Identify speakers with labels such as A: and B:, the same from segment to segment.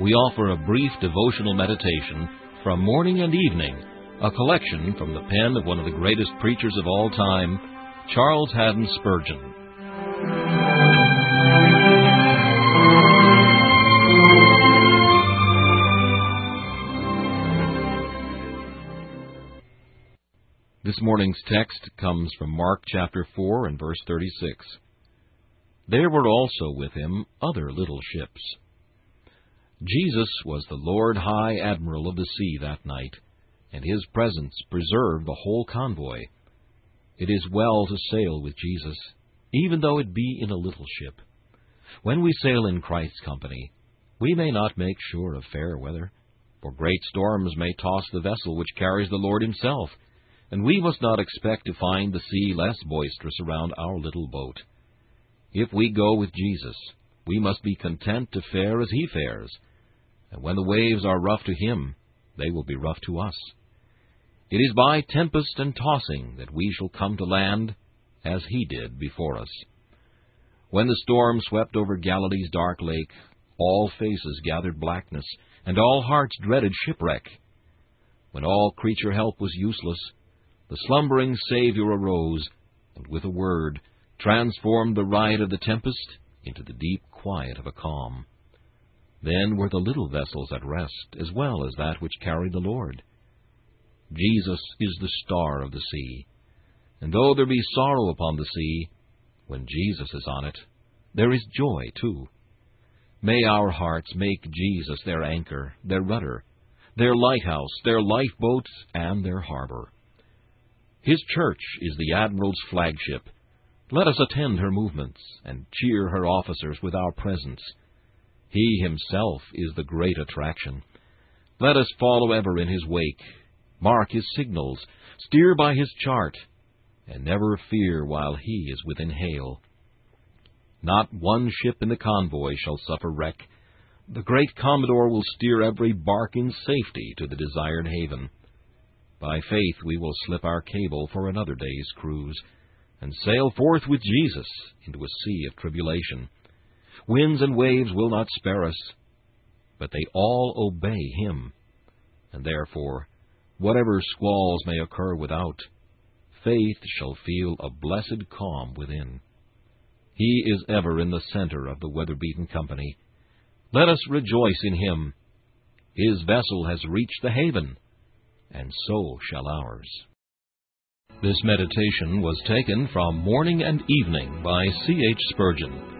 A: we offer a brief devotional meditation from morning and evening, a collection from the pen of one of the greatest preachers of all time, Charles Haddon Spurgeon. This morning's text comes from Mark chapter 4 and verse 36. There were also with him other little ships. Jesus was the Lord High Admiral of the sea that night, and his presence preserved the whole convoy. It is well to sail with Jesus, even though it be in a little ship. When we sail in Christ's company, we may not make sure of fair weather, for great storms may toss the vessel which carries the Lord himself, and we must not expect to find the sea less boisterous around our little boat. If we go with Jesus, we must be content to fare as he fares, and when the waves are rough to him, they will be rough to us. It is by tempest and tossing that we shall come to land, as he did before us. When the storm swept over Galilee's dark lake, all faces gathered blackness, and all hearts dreaded shipwreck. When all creature help was useless, the slumbering Saviour arose, and with a word transformed the riot of the tempest into the deep quiet of a calm. Then were the little vessels at rest, as well as that which carried the Lord. Jesus is the star of the sea. And though there be sorrow upon the sea, when Jesus is on it, there is joy too. May our hearts make Jesus their anchor, their rudder, their lighthouse, their lifeboat, and their harbor. His church is the Admiral's flagship. Let us attend her movements, and cheer her officers with our presence. He himself is the great attraction. Let us follow ever in his wake, mark his signals, steer by his chart, and never fear while he is within hail. Not one ship in the convoy shall suffer wreck. The great Commodore will steer every bark in safety to the desired haven. By faith we will slip our cable for another day's cruise, and sail forth with Jesus into a sea of tribulation. Winds and waves will not spare us, but they all obey him. And therefore, whatever squalls may occur without, faith shall feel a blessed calm within. He is ever in the center of the weather-beaten company. Let us rejoice in him. His vessel has reached the haven, and so shall ours. This meditation was taken from Morning and Evening by C. H. Spurgeon.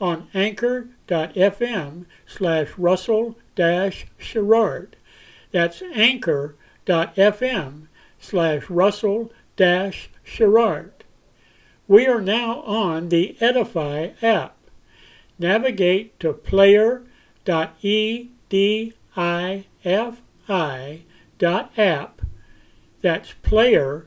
B: on anchor.fm slash russell dash sherrard. That's anchor.fm slash russell dash sherrard. We are now on the Edify app. Navigate to player.edify dot app. That's player